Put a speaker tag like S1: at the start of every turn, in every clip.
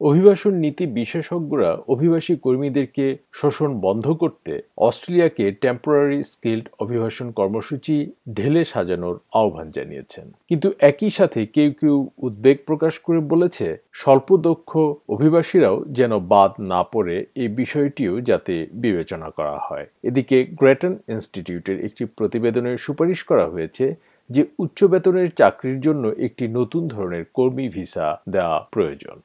S1: অভিবাসন নীতি বিশেষজ্ঞরা অভিবাসী কর্মীদেরকে শোষণ বন্ধ করতে অস্ট্রেলিয়াকে টেম্পোরারি স্কিল্ড অভিবাসন কর্মসূচি ঢেলে সাজানোর আহ্বান জানিয়েছেন। কিন্তু একই সাথে কেউ কেউ উদ্বেগ প্রকাশ করে বলেছে, স্বল্পদক্ষ অভিবাসীরাও যেন বাদ না পড়ে এই বিষয়টিও যাতে বিবেচনা করা হয়। এদিকে গ্রেটন ইনস্টিটিউটের একটি প্রতিবেদনের সুপারিশ করা হয়েছে যে উচ্চ বেতনের চাকরির জন্য একটি নতুন ধরনের কর্মী ভিসা দেওয়া প্রয়োজন।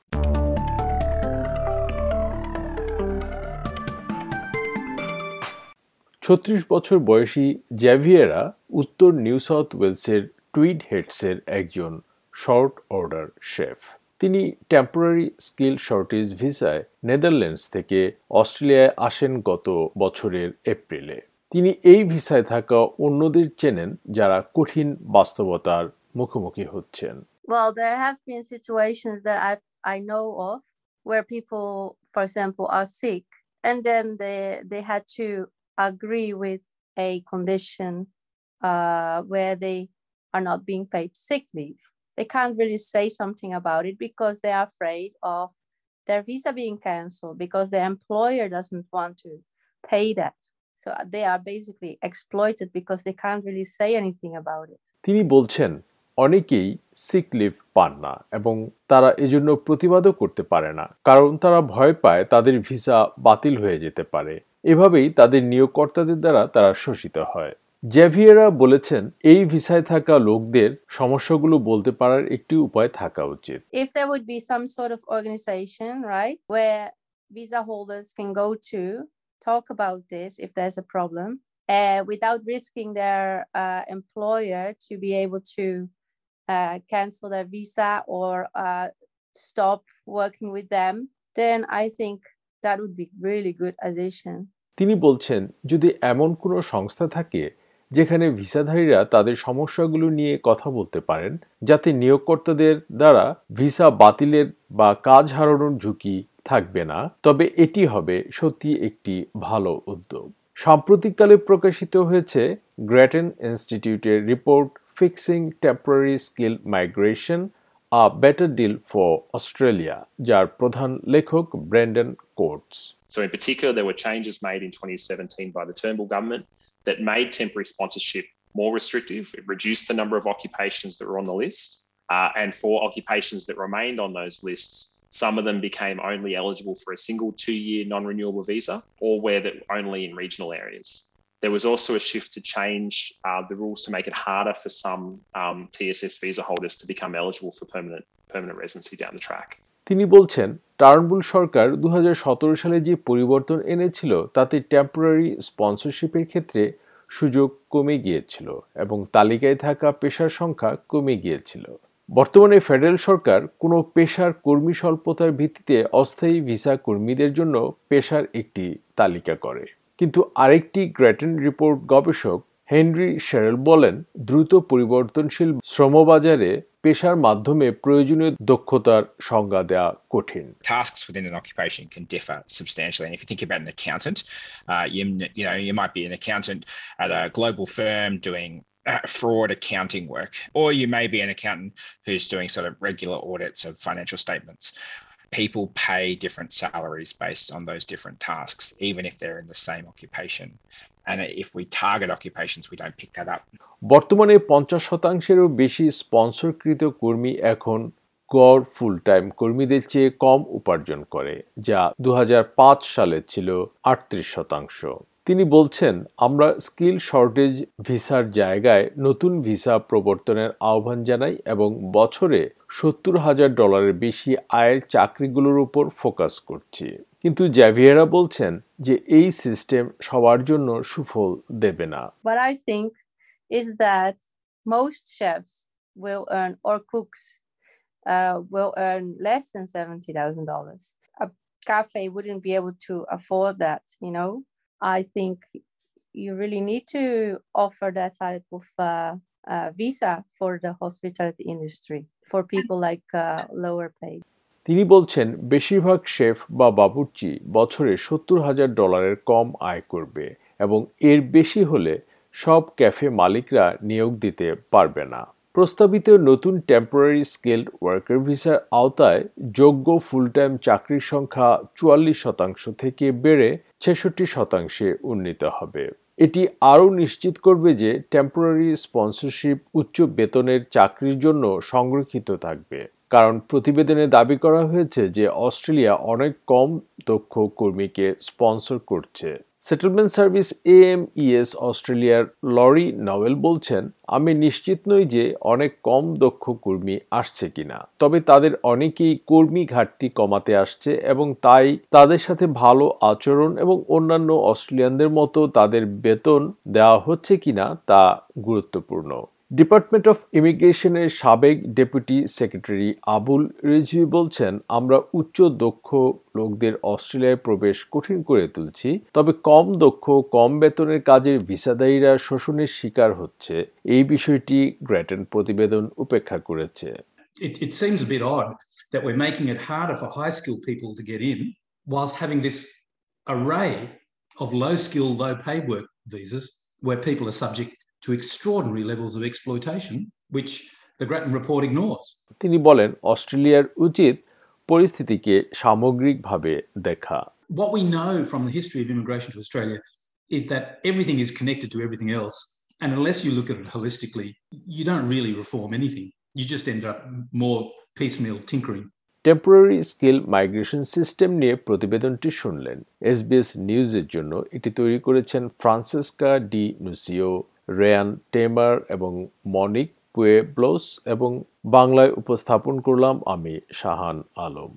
S1: ছত্রিশ বছর বয়সী জ্যাভিয়েরা উত্তর নিউ সাউথ ওয়েলসের টুইড হেডসের একজন শর্ট অর্ডার শেফ। তিনি টেম্পোরারি স্কিল শর্টেজ ভিসায় নেদারল্যান্ডস থেকে অস্ট্রেলিয়ায় আসেন গত বছরের এপ্রিলে। তিনি এই ভিসায় থাকা অন্যদের চেনেন যারা কঠিন বাস্তবতার মুখোমুখি হচ্ছেন।
S2: Well, there have been situations that I I know of where people, for example, are sick and then they they had to agree with a condition uh, where they are not being paid sick leave. They can't really say something about it because they are afraid of their visa being cancelled because the employer doesn't want to pay that. So they are basically exploited because they can't really say anything about it.
S1: তিনি বলছেন অনেকেই sick leave পান না এবং তারা এজন্য প্রতিবাদও করতে পারে না। কারণ তারা ভয় পায় তাদের ভিসা বাতিল হয়ে যেতে পারে। এভাবেই তাদের নিয়োগকর্তাদের দ্বারা তারা শোষিত হয়। জ্যাভিয়েরা বলেছেন, এই ভিসায় থাকা লোকদের সমস্যাগুলো বলতে পারার একটি উপায় থাকা উচিত।
S2: If there would be some sort of organization right where visa holders can go to talk about this if there is a problem without risking their employer to be able to uh, cancel their visa or uh, stop working with them, then I think that would be really good addition.
S1: তিনি বলছেন যদি এমন কোনো সংস্থা থাকে যেখানে ভিসাধারীরা তাদের সমস্যাগুলো নিয়ে কথা বলতে পারেন যাতে নিয়োগকর্তাদের দ্বারা ভিসা বাতিলের বা কাজ হারানোর ঝুঁকি থাকবে না তবে এটি হবে সত্যি একটি ভালো উদ্যোগ সাম্প্রতিককালে প্রকাশিত হয়েছে গ্রেটেন ইনস্টিটিউটের report Fixing temporary skill migration a better deal for Australia যার প্রধান লেখক Brandon Coates
S3: So, in particular, there were changes made in 2017 by the Turnbull government that made temporary sponsorship more restrictive. It reduced the number of occupations that were on the list. Uh, and for occupations that remained on those lists, some of them became only eligible for a single two year non renewable visa or where that only in regional areas. There was also a shift to change uh, the rules to make it harder for some um, TSS visa holders to become eligible for permanent permanent residency down the track.
S1: তিনি বলছেন Turnbull সরকার দু হাজার সতেরো সালে যে পরিবর্তন এনেছিল তাতে টেম্পোরারি স্পন্সরশিপের ক্ষেত্রে সুযোগ কমে গিয়েছিল এবং তালিকায় থাকা পেশার সংখ্যা কমে গিয়েছিল বর্তমানে ফেডারেল সরকার কোনো পেশার কর্মী স্বল্পতার ভিত্তিতে অস্থায়ী ভিসা কর্মীদের জন্য পেশার একটি তালিকা করে কিন্তু আরেকটি গ্রেটন রিপোর্ট গবেষক হেনরি শেরেল বলেন দ্রুত পরিবর্তনশীল শ্রমবাজারে পেশার মাধ্যমে প্রয়োজনীয় দক্ষতার সংজ্ঞা দেওয়া কঠিন
S4: tasks within an occupation can differ substantially. And if you think about an accountant, uh, you, you know you might be an accountant at a global firm doing uh, fraud accounting work, or you may be an accountant who's doing sort of regular audits of financial statements. People pay different salaries based on those different tasks, even if they're in the same occupation. And if we target occupations, we don't pick that up.
S1: বর্তমানে পঞ্চাশ শতাংশেরও বেশি স্পন্সরকৃত কর্মী এখন গড় full time কর্মীদের চেয়ে কম উপার্জন করে যা দু হাজার পাঁচ সালে ছিল আটত্রিশ শতাংশ তিনি বলছেন আমরা স্কিল শর্টেজ ভিসার জায়গায় নতুন ভিসা প্রবর্তনের আহ্বান জানাই এবং বছরে সত্তর হাজার ডলারের বেশি আয়ের চাকরিগুলোর উপর ফোকাস করছি কিন্তু জ্যাভিয়েরা বলছেন যে এই সিস্টেম সবার জন্য সুফল দেবে না
S2: What I think is that most chefs will earn, or cooks uh, will earn less than $70,000. A cafe wouldn't be able to afford that, you know? I think you really need to offer that type of uh, uh, visa for the hospitality industry for people like uh, lower paid.
S1: তিনি বলছেন বেশিরভাগ chef বা বাবুর্চি বছরে সত্তর হাজার ডলারের কম আয় করবে এবং এর বেশি হলে সব ক্যাফে মালিকরা নিয়োগ দিতে পারবে না প্রস্তাবিত নতুন টেম্পোরারি স্কেলড ওয়ার্কার ভিসার আওতায় যোগ্য ফুল টাইম চাকরির সংখ্যা চুয়াল্লিশ শতাংশ থেকে বেড়ে ছেষট্টি শতাংশে উন্নীত হবে। এটি আরও নিশ্চিত করবে যে টেম্পোরারি স্পন্সরশিপ উচ্চ বেতনের চাকরির জন্য সংরক্ষিত থাকবে। কারণ প্রতিবেদনে দাবি করা হয়েছে যে অস্ট্রেলিয়া অনেক কম দক্ষ কর্মীকে স্পন্সর করছে। সেটেলমেন্ট সার্ভিস এএমইএস অস্ট্রেলিয়ার লরি নওয়েল বলছেন, আমি নিশ্চিত নই যে অনেক কম দক্ষ কর্মী আসছে কিনা, তবে তাদের অনেকেই কর্মী ঘাটতি কমাতে আসছে এবং তাই তাদের সাথে ভালো আচরণ এবং অন্যান্য অস্ট্রেলিয়ানদের মতো তাদের বেতন দেওয়া হচ্ছে কিনা তা গুরুত্বপূর্ণ। ডিপার্টমেন্ট অফ ইমিগ্রেশনের সাবেক ডেপুটি সেক্রেটারি আবুল রিজভি বলছেন আমরা উচ্চ দক্ষ লোকদের অস্ট্রেলিয়ায় প্রবেশ কঠিন করে তুলছি তবে কম দক্ষ কম বেতনের কাজের ভিসাদায়ীরা শোষণের শিকার হচ্ছে এই বিষয়টি গ্র্যাটন প্রতিবেদন উপেক্ষা করেছে
S5: It, it seems a bit odd that we're making it harder for high skilled people to get in whilst having this array of low skilled, low paid work visas where people are subject to extraordinary levels of exploitation, which the Grattan report ignores.
S1: তিনি বলেন অস্ট্রেলিয়ার উচিত পরিস্থিতিকে সামগ্রিকভাবে দেখা
S5: What we know from the history of immigration to Australia is that everything is connected to everything else. And unless you look at it holistically, you don't really reform anything. You just end up more piecemeal tinkering.
S1: Temporary skill migration system নিয়ে প্রতিবেদনটি শুনলেন SBS নিউজের জন্য এটি তৈরি করেছেন Francesca Di Nuccio Rayane Tamer এবং Monique পুয়েব্লোস এবং বাংলায় উপস্থাপন করলাম আমি শাহান আলম।